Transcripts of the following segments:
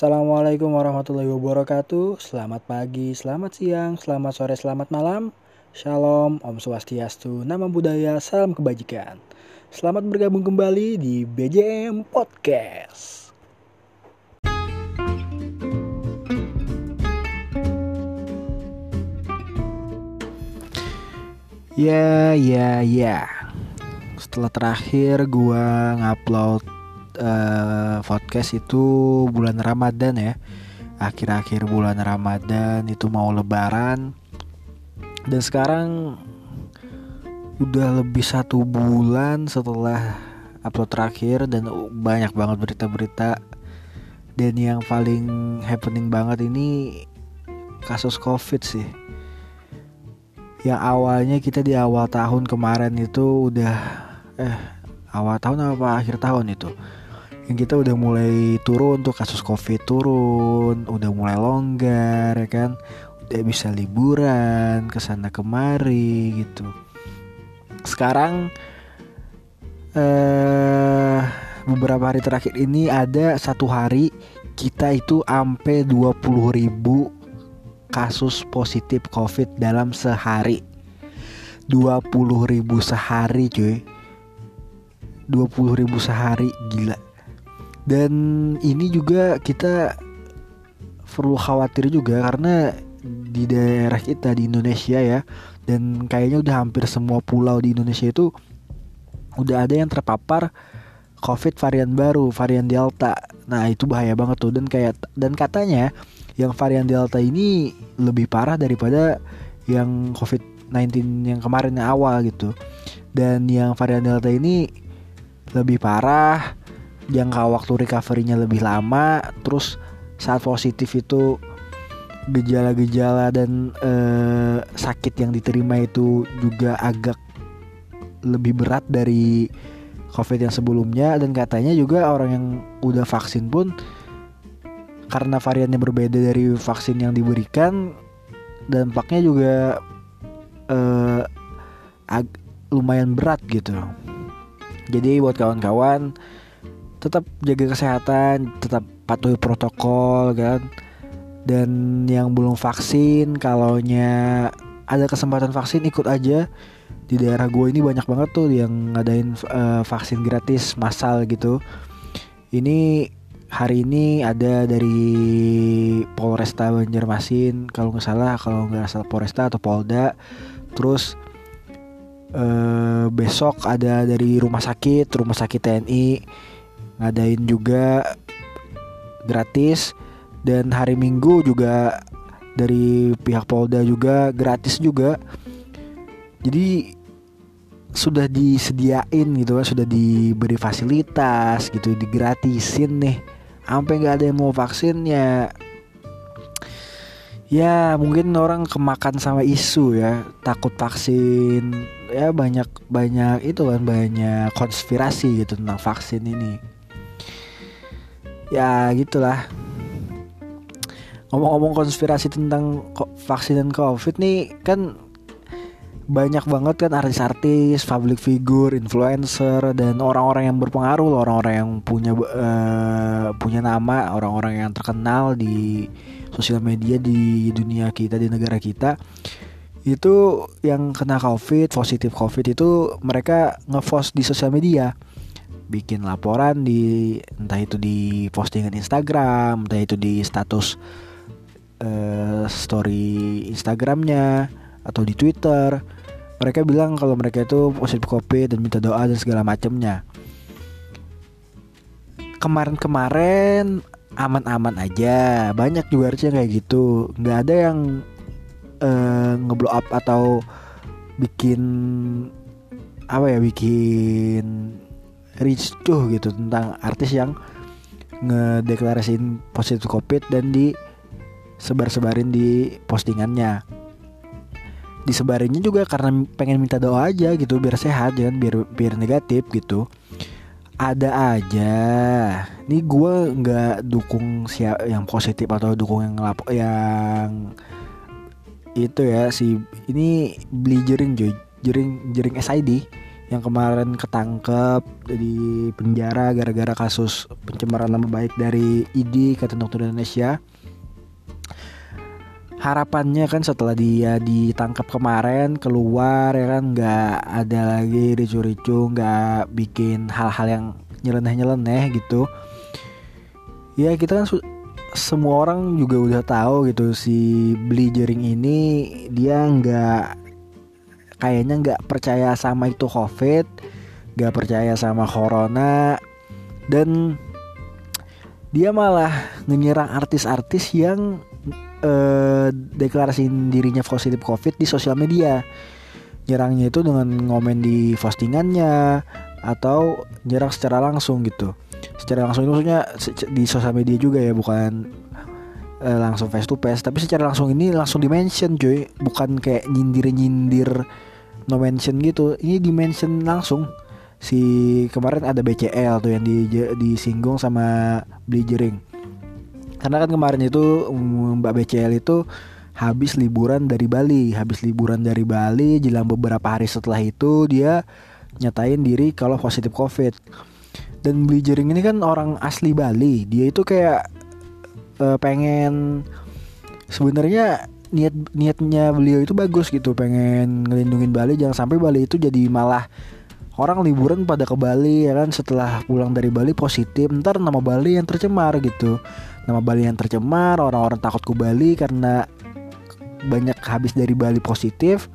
Assalamualaikum warahmatullahi wabarakatuh. Selamat pagi, selamat siang, selamat sore, selamat malam. Shalom, Om Swastiastu, Nama Budaya, Salam Kebajikan. Selamat bergabung kembali di BJM Podcast. Ya, ya, ya. Setelah terakhir gua ngupload uh, podcast itu bulan Ramadan ya. Akhir-akhir bulan Ramadan itu mau lebaran. Dan sekarang udah lebih satu bulan setelah upload terakhir dan banyak banget berita-berita. Dan yang paling happening banget ini kasus covid sih. Yang awalnya kita di awal tahun kemarin itu udah eh awal tahun apa akhir tahun itu yang kita udah mulai turun tuh kasus covid turun udah mulai longgar ya kan? Udah bisa liburan ke sana kemari gitu. Sekarang eh beberapa hari terakhir ini ada satu hari kita itu ampe 20 ribu kasus positif covid dalam sehari. 20 ribu sehari cuy. 20 ribu sehari gila dan ini juga kita perlu khawatir juga karena di daerah kita di Indonesia ya dan kayaknya udah hampir semua pulau di Indonesia itu udah ada yang terpapar COVID varian baru varian Delta. Nah itu bahaya banget tuh. Dan kayak dan katanya yang varian Delta ini lebih parah daripada yang COVID-19 yang kemarin yang awal gitu. Dan yang varian Delta ini lebih parah jangka waktu recovery-nya lebih lama terus saat positif itu gejala-gejala dan eh, sakit yang diterima itu juga agak lebih berat dari covid yang sebelumnya. Dan katanya juga orang yang udah vaksin pun karena variannya berbeda dari vaksin yang diberikan dampaknya juga eh, lumayan berat gitu. Jadi buat kawan-kawan tetap jaga kesehatan, tetap patuhi protokol kan. Dan yang belum vaksin, kalau ada kesempatan vaksin ikut aja. Di daerah gue ini banyak banget tuh yang ngadain uh, vaksin gratis massal gitu. Ini hari ini ada dari Polresta Banjarmasin kalau nggak salah kalau nggak salah Polresta atau Polda terus uh, besok ada dari rumah sakit rumah sakit TNI ngadain juga gratis dan hari Minggu juga dari pihak Polda juga gratis juga. Jadi sudah disediain gitu kan, sudah diberi fasilitas gitu, digratisin nih. Sampai nggak ada yang mau vaksinnya. Ya mungkin orang kemakan sama isu ya takut vaksin ya banyak banyak itu kan banyak konspirasi gitu tentang vaksin ini ya gitulah. Ngomong-ngomong konspirasi tentang vaksin dan covid nih kan banyak banget kan artis-artis, public figure, influencer dan orang-orang yang berpengaruh, orang-orang yang punya uh, punya nama, orang-orang yang terkenal di sosial media di dunia kita di negara kita. Itu yang kena covid, positif covid itu mereka ngepost di sosial media bikin laporan di entah itu di postingan Instagram, entah itu di status uh, story Instagramnya atau di Twitter. Mereka bilang kalau mereka itu positif COVID dan minta doa dan segala macamnya. Kemarin-kemarin aman-aman aja, banyak juga harusnya kayak gitu. Nggak ada yang uh, ngeblow up atau bikin apa ya bikin reach tuh gitu tentang artis yang ngedeklarasiin positif covid dan di sebar-sebarin di postingannya. Disebarinnya juga karena pengen minta doa aja gitu biar sehat jangan biar biar negatif gitu. Ada aja. Nih gue nggak dukung siap yang positif atau dukung yang ngelap yang itu ya si ini beli jering jering jering SID yang kemarin ketangkep di penjara gara-gara kasus pencemaran nama baik dari ID Ikatan Dokter Indonesia. Harapannya kan setelah dia ditangkap kemarin keluar ya kan nggak ada lagi ricu-ricu nggak bikin hal-hal yang nyeleneh-nyeleneh gitu. Ya kita kan semua orang juga udah tahu gitu si beli jering ini dia nggak kayaknya nggak percaya sama itu covid nggak percaya sama corona dan dia malah menyerang artis-artis yang uh, deklarasiin dirinya positif covid di sosial media. Nyerangnya itu dengan ngomen di postingannya atau nyerang secara langsung gitu. Secara langsung itu maksudnya di sosial media juga ya bukan uh, langsung face to face. Tapi secara langsung ini langsung dimention cuy. Bukan kayak nyindir nyindir no mention gitu. Ini dimention langsung. Si kemarin ada BCL tuh yang di disinggung sama beli jering. Karena kan kemarin itu mm, Mbak BCL itu habis liburan dari Bali. Habis liburan dari Bali jelang beberapa hari setelah itu dia nyatain diri kalau positif covid. Dan beli jering ini kan orang asli Bali. Dia itu kayak uh, pengen sebenarnya niat niatnya beliau itu bagus gitu pengen ngelindungin Bali. Jangan sampai Bali itu jadi malah orang liburan pada ke Bali ya kan? Setelah pulang dari Bali positif ntar nama Bali yang tercemar gitu. Nama Bali yang tercemar orang-orang takut ke Bali karena banyak habis dari Bali positif.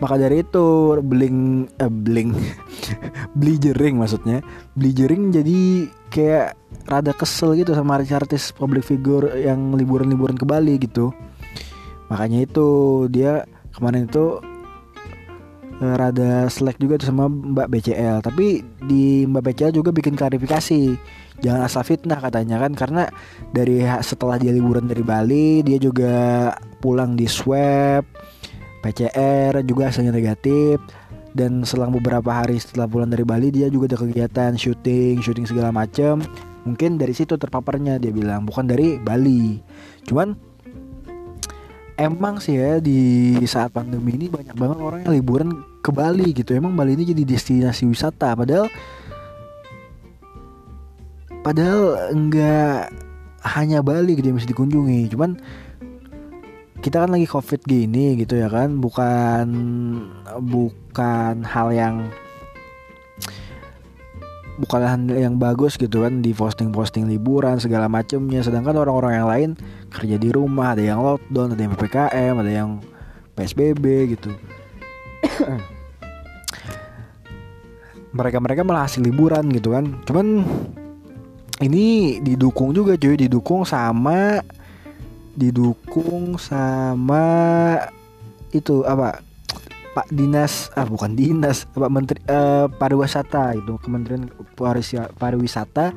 Maka dari itu bling eh, bling beli jering maksudnya. Beli jering jadi kayak rada kesel gitu sama artis-artis public figure yang liburan-liburan ke Bali gitu. Makanya itu dia kemarin itu uh, rada selek juga tuh sama Mbak BCL tapi di Mbak BCL juga bikin klarifikasi. Jangan asal fitnah katanya kan karena dari setelah dia liburan dari Bali dia juga pulang di swab PCR juga hasilnya negatif dan selang beberapa hari setelah pulang dari Bali dia juga ada kegiatan syuting syuting segala macem mungkin dari situ terpaparnya dia bilang bukan dari Bali cuman emang sih ya di saat pandemi ini banyak banget orang yang liburan ke Bali gitu. Emang Bali ini jadi destinasi wisata padahal padahal enggak hanya Bali gitu yang mesti dikunjungi. Cuman kita kan lagi covid gini gitu ya kan bukan bukan hal yang bukan hal yang bagus gitu kan di posting-posting liburan segala macamnya sedangkan orang-orang yang lain kerja di rumah ada yang lockdown ada yang ppkm ada yang psbb gitu. Mereka-mereka malah hasil liburan gitu kan. Cuman ini didukung juga cuy didukung sama didukung sama itu apa Pak Dinas ah bukan Dinas Pak Menteri uh, Pariwisata itu Kementerian Pariwisata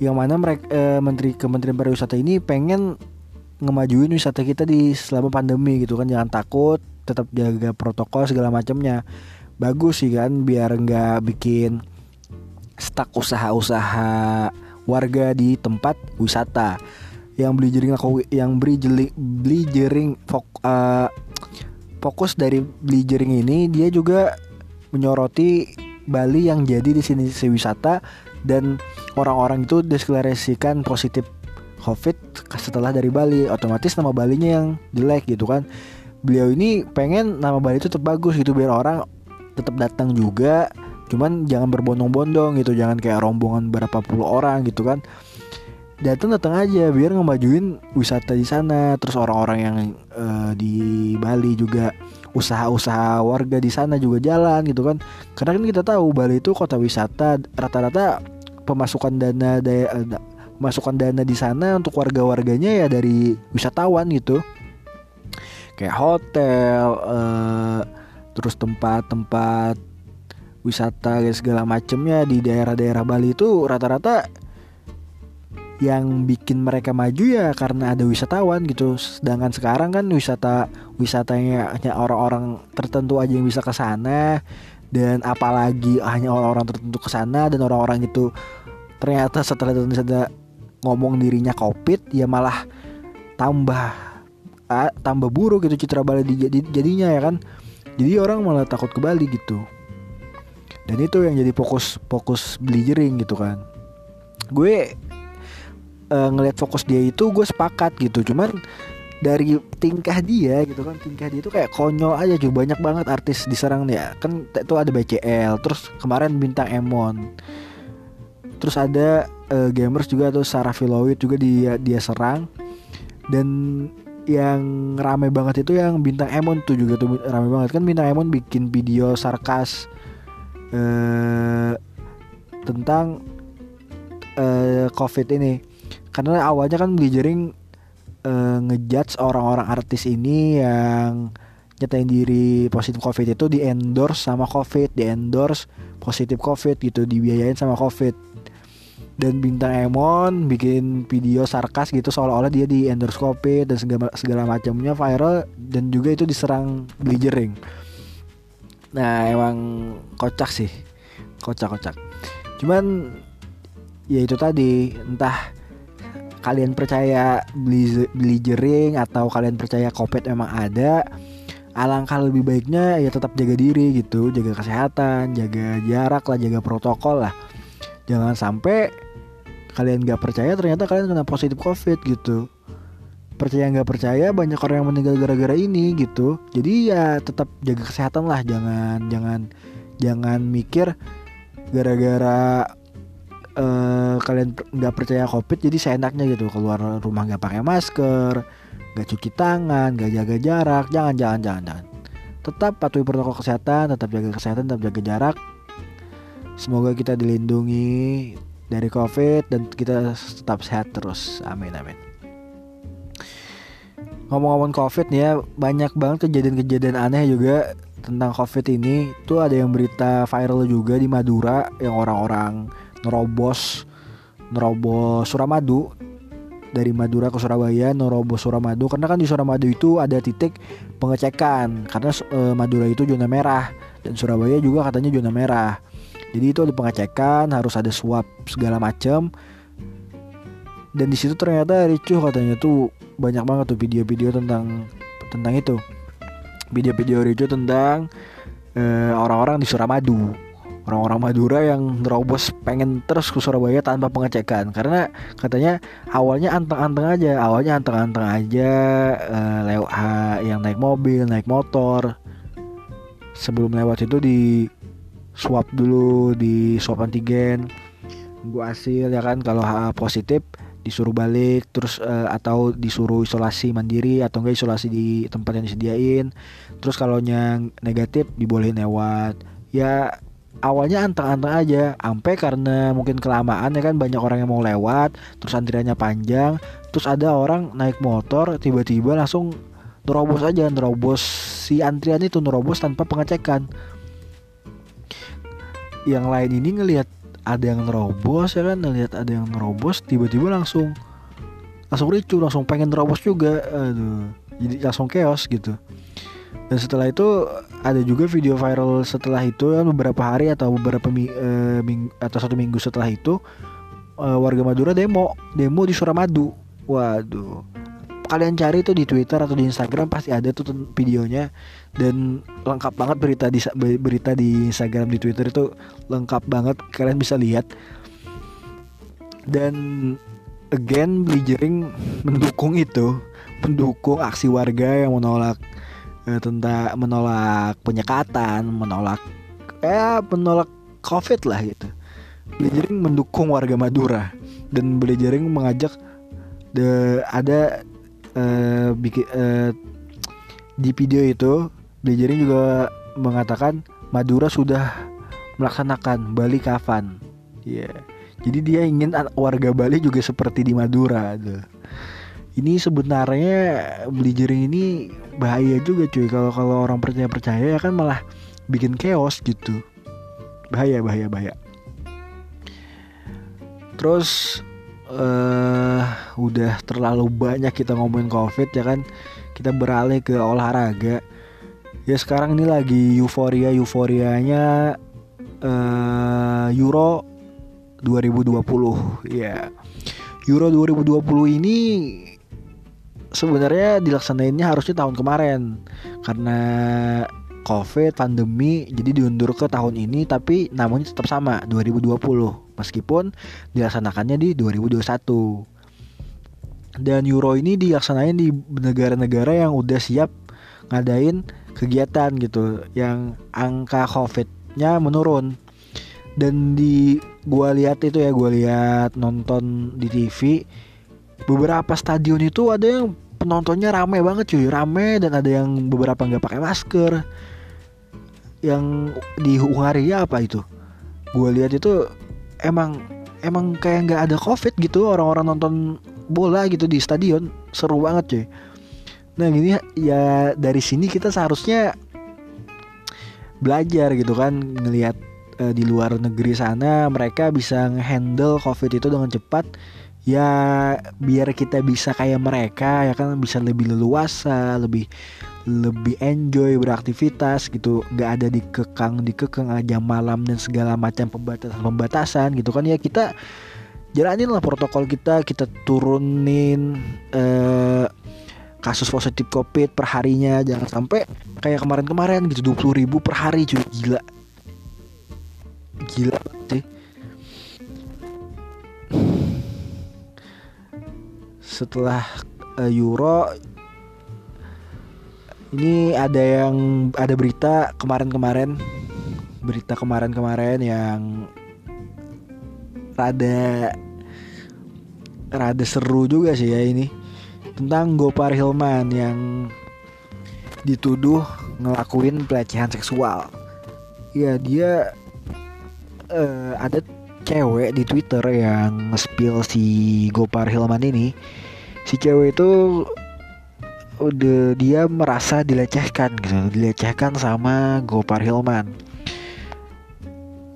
yang mana mereka uh, Menteri Kementerian Pariwisata ini pengen ngemajuin wisata kita di selama pandemi gitu kan jangan takut tetap jaga protokol segala macamnya. Bagus sih kan biar nggak bikin stuck usaha-usaha warga di tempat wisata yang beli jering aku yang beli jeli, beli jering fok, uh, fokus dari beli jering ini dia juga menyoroti Bali yang jadi di sini wisata dan orang-orang itu deklarasikan positif COVID setelah dari Bali. Otomatis nama Balinya yang jelek gitu kan. Beliau ini pengen nama Bali itu tetap bagus gitu biar orang tetap datang juga. Cuman jangan berbondong-bondong gitu jangan kayak rombongan berapa puluh orang gitu kan datang datang aja biar ngemajuin wisata di sana. Terus orang-orang yang uh, di Bali juga usaha-usaha warga di sana juga jalan gitu kan. Karena kan kita tahu Bali itu kota wisata rata-rata pemasukan dana daya uh, pemasukan dana di sana untuk warga-warganya ya dari wisatawan gitu. Kayak hotel uh, terus tempat-tempat wisata segala macemnya di daerah-daerah Bali itu rata-rata yang bikin mereka maju ya karena ada wisatawan gitu. Sedangkan sekarang kan wisata wisatanya hanya orang-orang tertentu aja yang bisa ke sana dan apalagi hanya orang-orang tertentu ke sana dan orang-orang itu ternyata setelah itu ada ngomong dirinya covid ya malah tambah ah, tambah buruk gitu citra Bali jadi jadinya ya kan. Jadi orang malah takut ke Bali gitu. dan itu yang jadi fokus fokus beli jering gitu kan gue uh, ngelihat fokus dia itu gue sepakat gitu. Cuman dari tingkah dia gitu kan tingkah dia itu kayak konyol aja cuy. Banyak banget artis diserang ya kan itu ada BCL terus kemarin bintang Emon. Terus ada uh, gamers juga tuh Sarah Filowit juga dia dia serang. Dan yang rame banget itu yang bintang Emon tuh juga tuh rame banget. Kan bintang Emon bikin video sarkas uh, tentang uh, COVID ini karena awalnya kan beli jaring uh, ngejudge orang-orang artis ini yang nyatain diri positif covid itu di endorse sama covid di endorse positif covid gitu dibiayain sama covid dan bintang Emon bikin video sarkas gitu seolah-olah dia di endorse kopi dan segala segala macamnya viral dan juga itu diserang jering. Nah emang kocak sih, kocak-kocak. Cuman ya itu tadi entah kalian percaya beli beli jering atau kalian percaya covid memang ada alangkah lebih baiknya ya tetap jaga diri gitu jaga kesehatan jaga jarak lah jaga protokol lah. Jangan sampai kalian nggak percaya ternyata kalian kena positif covid gitu. Percaya nggak percaya banyak orang yang meninggal gara-gara ini gitu. Jadi ya tetap jaga kesehatan lah jangan jangan jangan mikir gara-gara uh, kalian nggak percaya covid jadi seenaknya gitu. Keluar rumah nggak pakai masker nggak cuci tangan nggak jaga jarak. Jangan jangan jangan jangan. Tetap patuhi protokol kesehatan tetap jaga kesehatan tetap jaga jarak. Semoga kita dilindungi dari covid dan kita tetap sehat terus. Amin amin. Ngomong-ngomong covid nih ya banyak banget kejadian-kejadian aneh juga tentang covid ini. Tuh ada yang berita viral juga di Madura yang orang-orang nerobos nerobos Suramadu. Dari Madura ke Surabaya nerobos Suramadu. Karena kan di Suramadu itu ada titik pengecekan. Karena e, Madura itu zona merah dan Surabaya juga katanya zona merah. Jadi itu ada pengecekan harus ada swab segala macam dan di situ ternyata ricuh katanya tuh banyak banget tuh video-video tentang tentang itu. Video-video ricuh tentang uh, orang-orang di Suramadu orang-orang Madura yang nerobos pengen terus ke Surabaya tanpa pengecekan. Karena katanya awalnya anteng-anteng aja awalnya anteng-anteng aja uh, lewat uh, yang naik mobil naik motor. Sebelum lewat itu di swab dulu di swab antigen. Gua hasil ya kan? Kalau positif disuruh balik terus uh, atau disuruh isolasi mandiri atau enggak isolasi di tempat yang disediain. Terus kalau yang negatif dibolehin lewat. Ya awalnya anteng-anteng aja sampai karena mungkin kelamaan ya kan banyak orang yang mau lewat terus antriannya panjang terus ada orang naik motor tiba-tiba langsung nerobos aja nerobos si antrian itu nerobos tanpa pengecekan. Yang lain ini ngelihat ada yang nerobos ya kan ngelihat ada yang nerobos tiba-tiba langsung langsung ricu langsung pengen nerobos juga aduh jadi langsung chaos gitu dan setelah itu ada juga video viral setelah itu kan beberapa hari atau beberapa mi, uh, ming, atau satu minggu setelah itu uh, warga Madura demo demo di Suramadu. Waduh. Kalian cari itu di Twitter atau di Instagram pasti ada tuh videonya. Dan lengkap banget berita di berita di Instagram di Twitter itu lengkap banget kalian bisa lihat. Dan again Jering mendukung itu mendukung aksi warga yang menolak eh, tentang menolak penyekatan menolak eh menolak covid lah gitu Jering mendukung warga Madura dan Jering mengajak the ada uh, uh, di video itu Blajaring juga mengatakan Madura sudah melaksanakan Bali Kafan. Iya. Yeah. Jadi dia ingin warga Bali juga seperti di Madura. Tuh. Ini sebenarnya beli jering ini bahaya juga cuy. Kalau kalau orang percaya percaya ya kan malah bikin chaos gitu. Bahaya bahaya bahaya. Terus uh, udah terlalu banyak kita ngomongin covid ya kan kita beralih ke olahraga ya sekarang ini lagi euforia euforianya uh, Euro 2020 ya Euro 2020 ini sebenarnya dilaksanainnya harusnya tahun kemarin. Karena covid pandemi jadi diundur ke tahun ini tapi namanya tetap sama 2020 meskipun dilaksanakannya di 2021 dan Euro ini dilaksanain di negara-negara yang udah siap ngadain kegiatan gitu yang angka covidnya menurun. Dan di gua lihat itu ya gua lihat nonton di TV beberapa stadion itu ada yang penontonnya rame banget cuy. Rame dan ada yang beberapa nggak pakai masker. Yang di Hungaria apa itu? Gue lihat itu emang emang kayak nggak ada covid gitu. Orang-orang nonton bola gitu di stadion. Seru banget cuy. Nah gini ya dari sini kita seharusnya belajar gitu kan ngelihat uh, di luar negeri sana mereka bisa ngehandle covid itu dengan cepat ya biar kita bisa kayak mereka ya kan bisa lebih leluasa lebih lebih enjoy beraktivitas gitu. Nggak ada dikekang dikekang aja malam dan segala macam pembatasan pembatasan gitu kan. Ya kita jalanin lah protokol kita kita turunin eh, kasus positif covid per harinya jangan sampai kayak kemarin-kemarin gitu 20 ribu per hari cuy. Gila. Gila setelah uh, Euro ini ada yang ada berita kemarin-kemarin berita kemarin-kemarin yang rada rada seru juga sih ya ini tentang Gopar Hilman yang dituduh ngelakuin pelecehan seksual. Ya dia uh, ada cewek di Twitter yang nge-spill si Gopar Hilman ini. Si cewek itu udah dia merasa dilecehkan gitu, dilecehkan sama Gopar Hilman.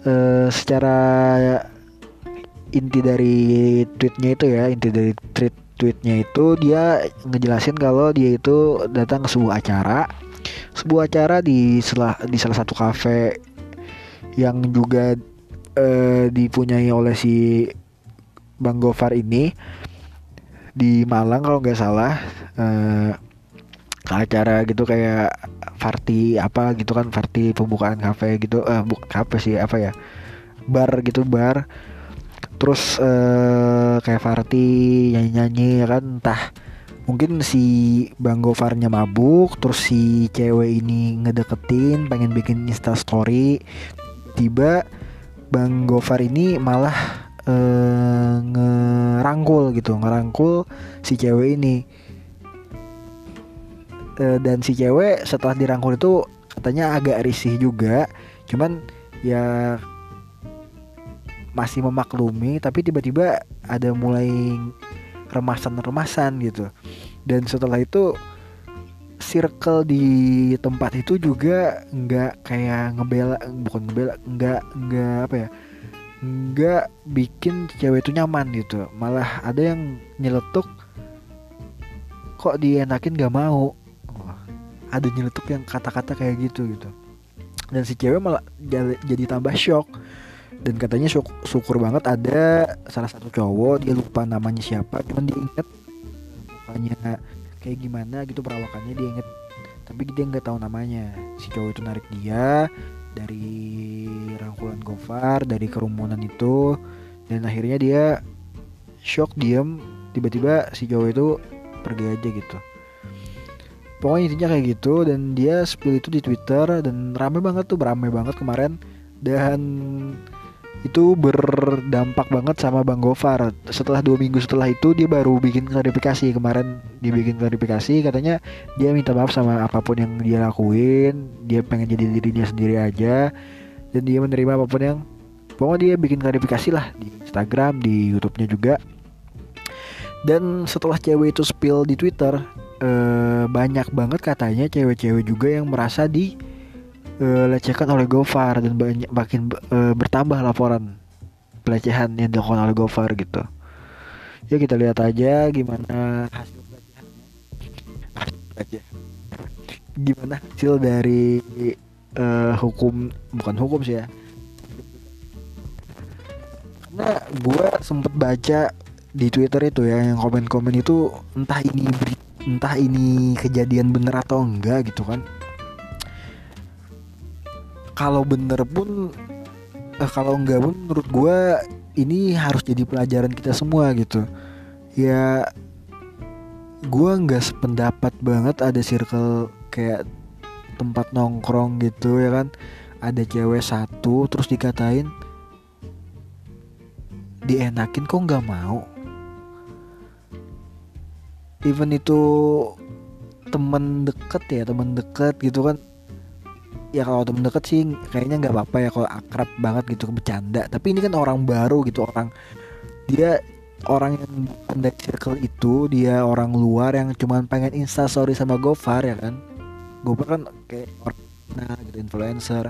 Uh, secara inti dari tweetnya itu ya, inti dari tweet tweetnya itu dia ngejelasin kalau dia itu datang ke sebuah acara, sebuah acara di salah di salah satu kafe yang juga uh, dipunyai oleh si Bang Gofar ini di Malang kalau nggak salah. Uh, acara gitu kayak party apa gitu kan party pembukaan kafe gitu eh bu kafe sih apa ya bar gitu bar terus uh, kayak party nyanyi nyanyi ya kan entah mungkin si Bang Gofarnya mabuk terus si cewek ini ngedeketin pengen bikin insta story tiba Bang Gofar ini malah uh, ngerangkul gitu ngerangkul si cewek ini. Uh, dan si cewek setelah dirangkul itu katanya agak risih juga cuman ya masih memaklumi tapi tiba-tiba ada mulai remasan-remasan gitu. Dan setelah itu circle di tempat itu juga nggak kayak ngebela bukan ngebela nggak nggak apa ya nggak bikin cewek itu nyaman gitu. Malah ada yang nyeletuk kok dienakin nggak mau? Ada nyeletuk yang kata-kata kayak gitu gitu. Dan si cewek malah jadi tambah shock. Dan katanya syukur, banget ada salah satu cowok dia lupa namanya siapa cuman dia inget mukanya kayak gimana gitu perawakannya dia inget tapi dia nggak tahu namanya. Si cowok itu narik dia dari rangkulan Gofar dari kerumunan itu dan akhirnya dia shock diem tiba-tiba si cowok itu pergi aja gitu. Pokoknya intinya kayak gitu dan dia spill itu di Twitter dan rame banget tuh rame banget kemarin. Dan itu berdampak banget sama Bang Gofar. Setelah dua minggu setelah itu dia baru bikin klarifikasi kemarin dibikin klarifikasi katanya dia minta maaf sama apa pun yang dia lakuin, dia pengen jadi dirinya sendiri aja dan dia menerima apa pun yang pokoknya dia bikin klarifikasi lah di Instagram, di YouTube-nya juga. Dan setelah cewek itu spill di Twitter, eh, banyak banget katanya cewek-cewek juga yang merasa di uh, lecehkan oleh Gofar dan banyak makin uh, bertambah laporan pelecehan yang dilakukan oleh Gofar gitu. Ya kita lihat aja gimana hasil pelecehannya. Gimana hasil dari uh, hukum bukan hukum sih ya. Karena gue sempet baca di Twitter itu ya yang komen-komen itu entah ini entah ini kejadian bener atau enggak gitu kan kalau bener pun eh, kalau enggak pun menurut gue ini harus jadi pelajaran kita semua gitu. Ya gue nggak sependapat banget ada circle kayak tempat nongkrong gitu ya kan? Ada cewek satu terus dikatain dienakin kok nggak mau? Even itu temen deket ya temen deket gitu kan ya kalau temen deket sih kayaknya nggak apa-apa ya kalau akrab banget gitu bercanda. Tapi ini kan orang baru gitu orang dia orang yang dari circle itu dia orang luar yang cuman pengen insta story sama Gofar ya kan? Gofar kan kayak orang nah gitu influencer.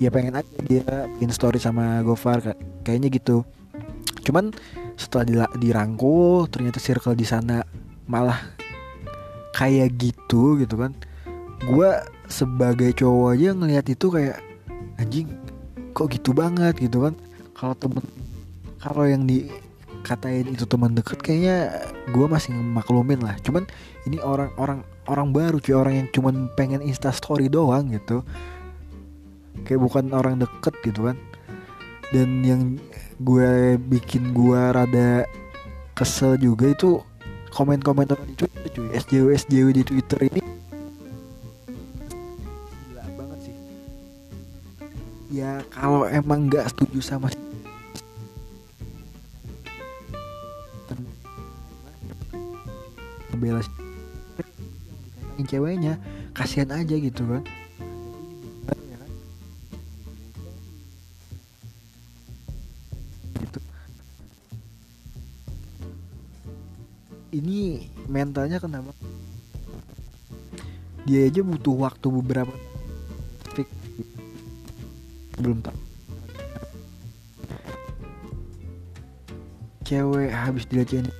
Ya pengen aja dia bikin story sama Gofar kayaknya gitu. Cuman setelah dirangkul ternyata circle di sana malah kayak gitu gitu kan. Gue sebagai cowok aja ngelihat itu kayak anjing kok gitu banget? Gitu kan. Kalau temen kalau yang dikatain itu teman deket kayaknya gue masih maklumin lah. Cuman ini orang orang orang baru cuy orang yang cuman pengen insta story doang gitu. Kayak bukan orang deket gitu kan. Dan yang gue bikin gue rada kesel juga itu komen-komen di cuy SJW SJW di Twitter ini ya kalau emang nggak setuju sama bela ceweknya kasihan aja gitu kan. Ini mentalnya kenapa? Dia aja butuh waktu beberapa belum tahu. Cewek habis dilecehin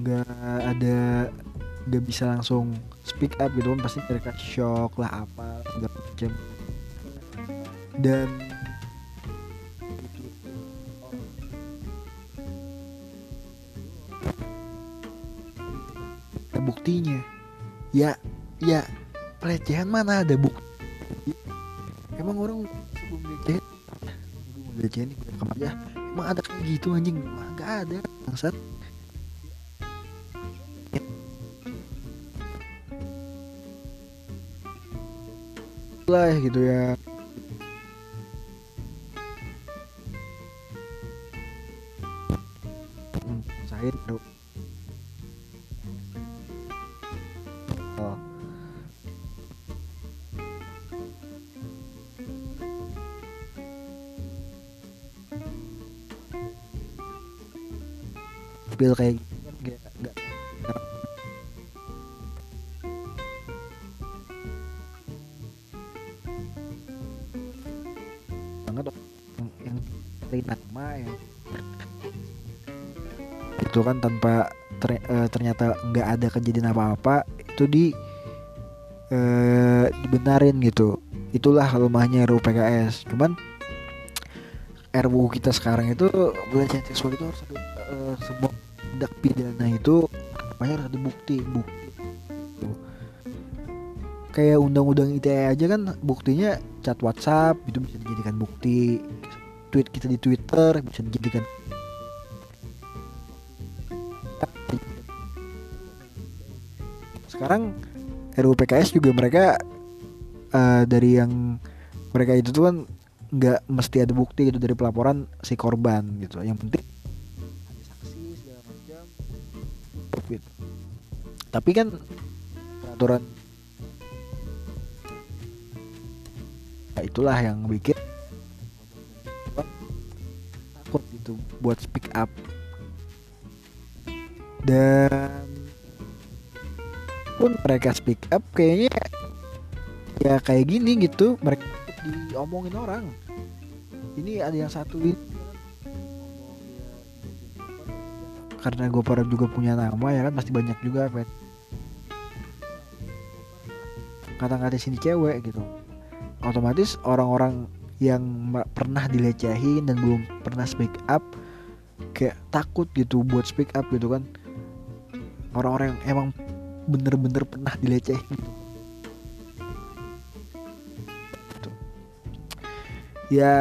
nggak ada nggak bisa langsung speak up gitu kan pasti mereka shock lah apa segala macam. Dan buktinya. Ya ya pelecehan mana ada bukti pelecehan ini rekam aja emang ada kayak gitu anjing. Nggak ada bangsat. Lah gitu ya. Hmm, saya kejadian apa-apa itu di uh, dibenarin gitu. Itulah lemahnya RUU PKS cuman RUU kita sekarang itu pelecehan seksual itu harus ada uh, sebuah tindak pidana itu banyak harus ada bukti bukti. Kayak undang-undang ITE aja kan buktinya chat WhatsApp itu bisa dijadikan bukti. Tweet kita di Twitter bisa dijadikan sekarang RUU PKS juga mereka uh, dari yang mereka itu tuh kan nggak mesti ada bukti gitu dari pelaporan si korban gitu. Yang penting covid tapi kan peraturan ya itulah yang bikin takut gitu buat speak up. Dan pun mereka speak up kayaknya ya kayak gini gitu. Mereka diomongin orang. Ini ada yang satu ini. Karena gue pada juga punya nama ya kan? Pasti banyak juga vet kata-kata sini cewek gitu. Otomatis orang-orang yang pernah dilecehin dan belum pernah speak up kayak takut gitu buat speak up gitu kan. Orang-orang yang emang bener-bener pernah dilecehin. Ya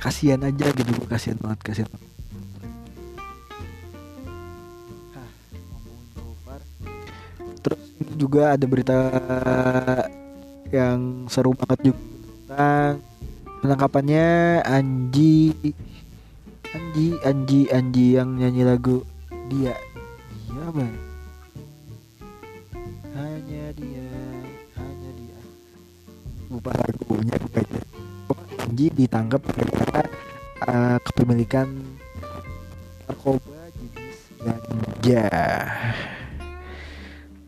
kasihan aja gitu gue kasihan banget kasihan terus juga ada berita yang seru banget juga tentang penangkapannya Anji. Anji Anji Anji yang nyanyi lagu dia. Dia ya? hanya dia hanya dia. Lupa lagunya pokoknya Anji ditangkap karena uh, kepemilikan narkoba jenis ganja.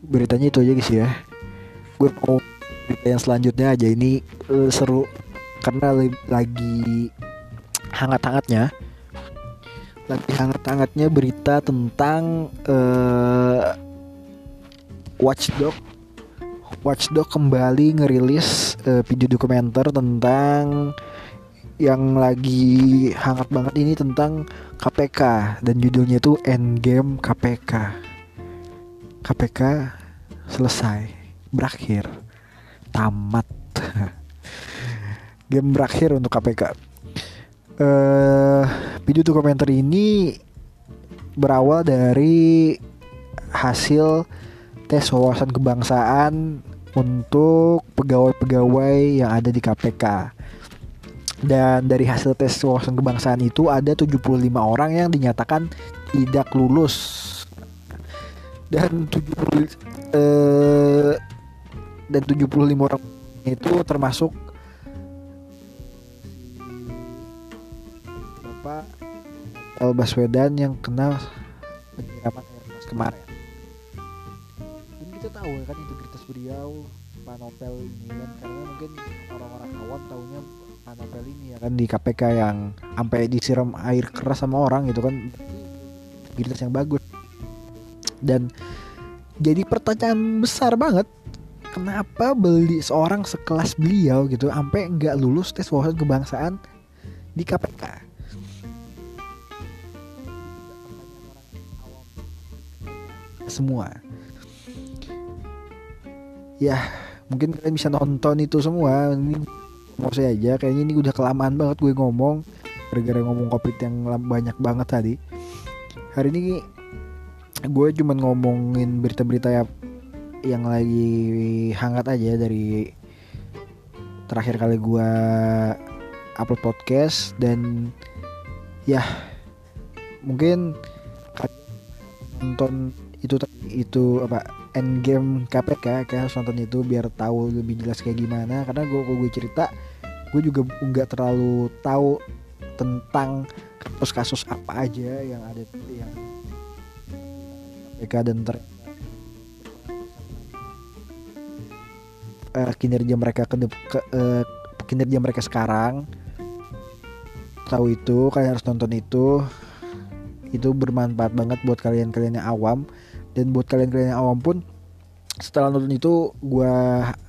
Beritanya itu aja guys ya. Gue mau berita yang selanjutnya aja. Ini uh, seru. Karena lagi hangat-hangatnya lagi hangat-hangatnya berita tentang uh, Watchdog Watchdog kembali ngerilis uh, video dokumenter tentang yang lagi hangat banget ini tentang KPK dan judulnya itu Endgame KPK. KPK selesai, berakhir, tamat. Game berakhir untuk KPK. Uh, video dokumenter ini berawal dari hasil tes wawasan kebangsaan untuk pegawai-pegawai yang ada di KPK. Dan dari hasil tes wawasan kebangsaan itu ada 75 orang yang dinyatakan tidak lulus. Dan 70 eh, dan 75 orang itu termasuk El Baswedan yang kena penyiraman air keras kemarin. Tahu ya kan integritas beliau Pak Nopel ini kan karena mungkin orang-orang awam tahunya Pak Nopel ini ya kan di KPK yang sampai disiram air keras sama orang gitu kan. Integritas yang bagus. Dan jadi pertanyaan besar banget kenapa beli seorang sekelas beliau gitu sampai nggak lulus tes wawasan kebangsaan di KPK semua. Ya mungkin kalian bisa nonton itu semua. Ini mau saya aja kayaknya ini udah kelamaan banget gue ngomong. Gara-gara ngomong covid yang banyak banget tadi. Hari ini gue cuman ngomongin berita-berita ya yang lagi hangat aja dari terakhir kali gue upload podcast. Dan ya mungkin nonton itu itu apa Endgame KPK kayak harus nonton itu biar tahu lebih jelas kayak gimana. Karena gue gue cerita gue juga nggak terlalu tahu tentang kasus-kasus apa aja yang ada yang KPK dan ter uh, kinerja mereka ke, ke uh, kinerja mereka sekarang. Tahu itu kalian harus nonton itu. Itu bermanfaat banget buat kalian-kalian yang awam dan buat kalian-kalian yang awam pun setelah nonton itu gue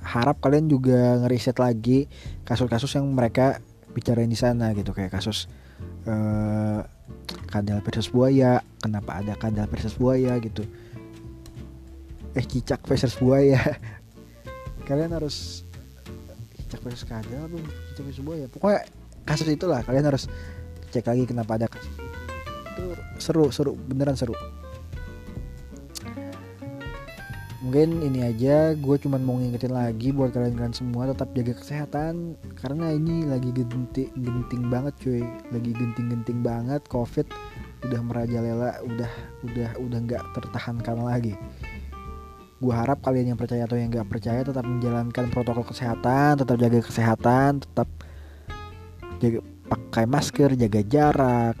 harap kalian juga ngeriset lagi kasus-kasus yang mereka bicarain di sana gitu. Kayak kasus uh, kadal versus buaya kenapa ada kadal versus buaya gitu. Eh cicak versus buaya. Kalian harus cicak versus kadal belum cicak versus buaya. Pokoknya kasus itulah. Kalian harus cek lagi kenapa ada kasus itu, itu seru seru. Beneran seru mungkin ini aja gue cuman mau ngingetin lagi buat kalian-kalian semua tetap jaga kesehatan. Karena ini lagi genting genting banget cuy. Lagi genting-genting banget covid udah merajalela udah udah udah nggak tertahankan lagi. Gue harap kalian yang percaya atau yang nggak percaya tetap menjalankan protokol kesehatan tetap jaga kesehatan tetap jaga pakai masker jaga jarak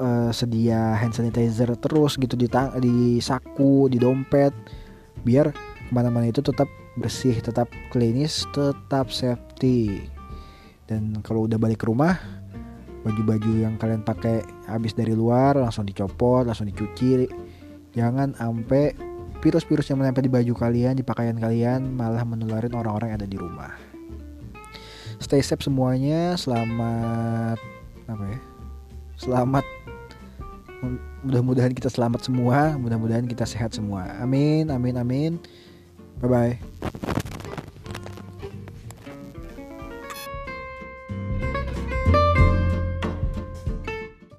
uh, sedia hand sanitizer terus gitu di tang di saku di dompet biar ke mana-mana itu tetap bersih tetap klinis tetap safety. Dan kalau udah balik ke rumah baju-baju yang kalian pakai habis dari luar langsung dicopot langsung dicuci. Jangan sampai virus-virus yang menempel di baju kalian di pakaian kalian malah menularin orang-orang yang ada di rumah. Stay safe semuanya. Selamat apa ya? Selamat mudah-mudahan kita selamat semua mudah-mudahan kita sehat semua. Amin amin amin. Bye bye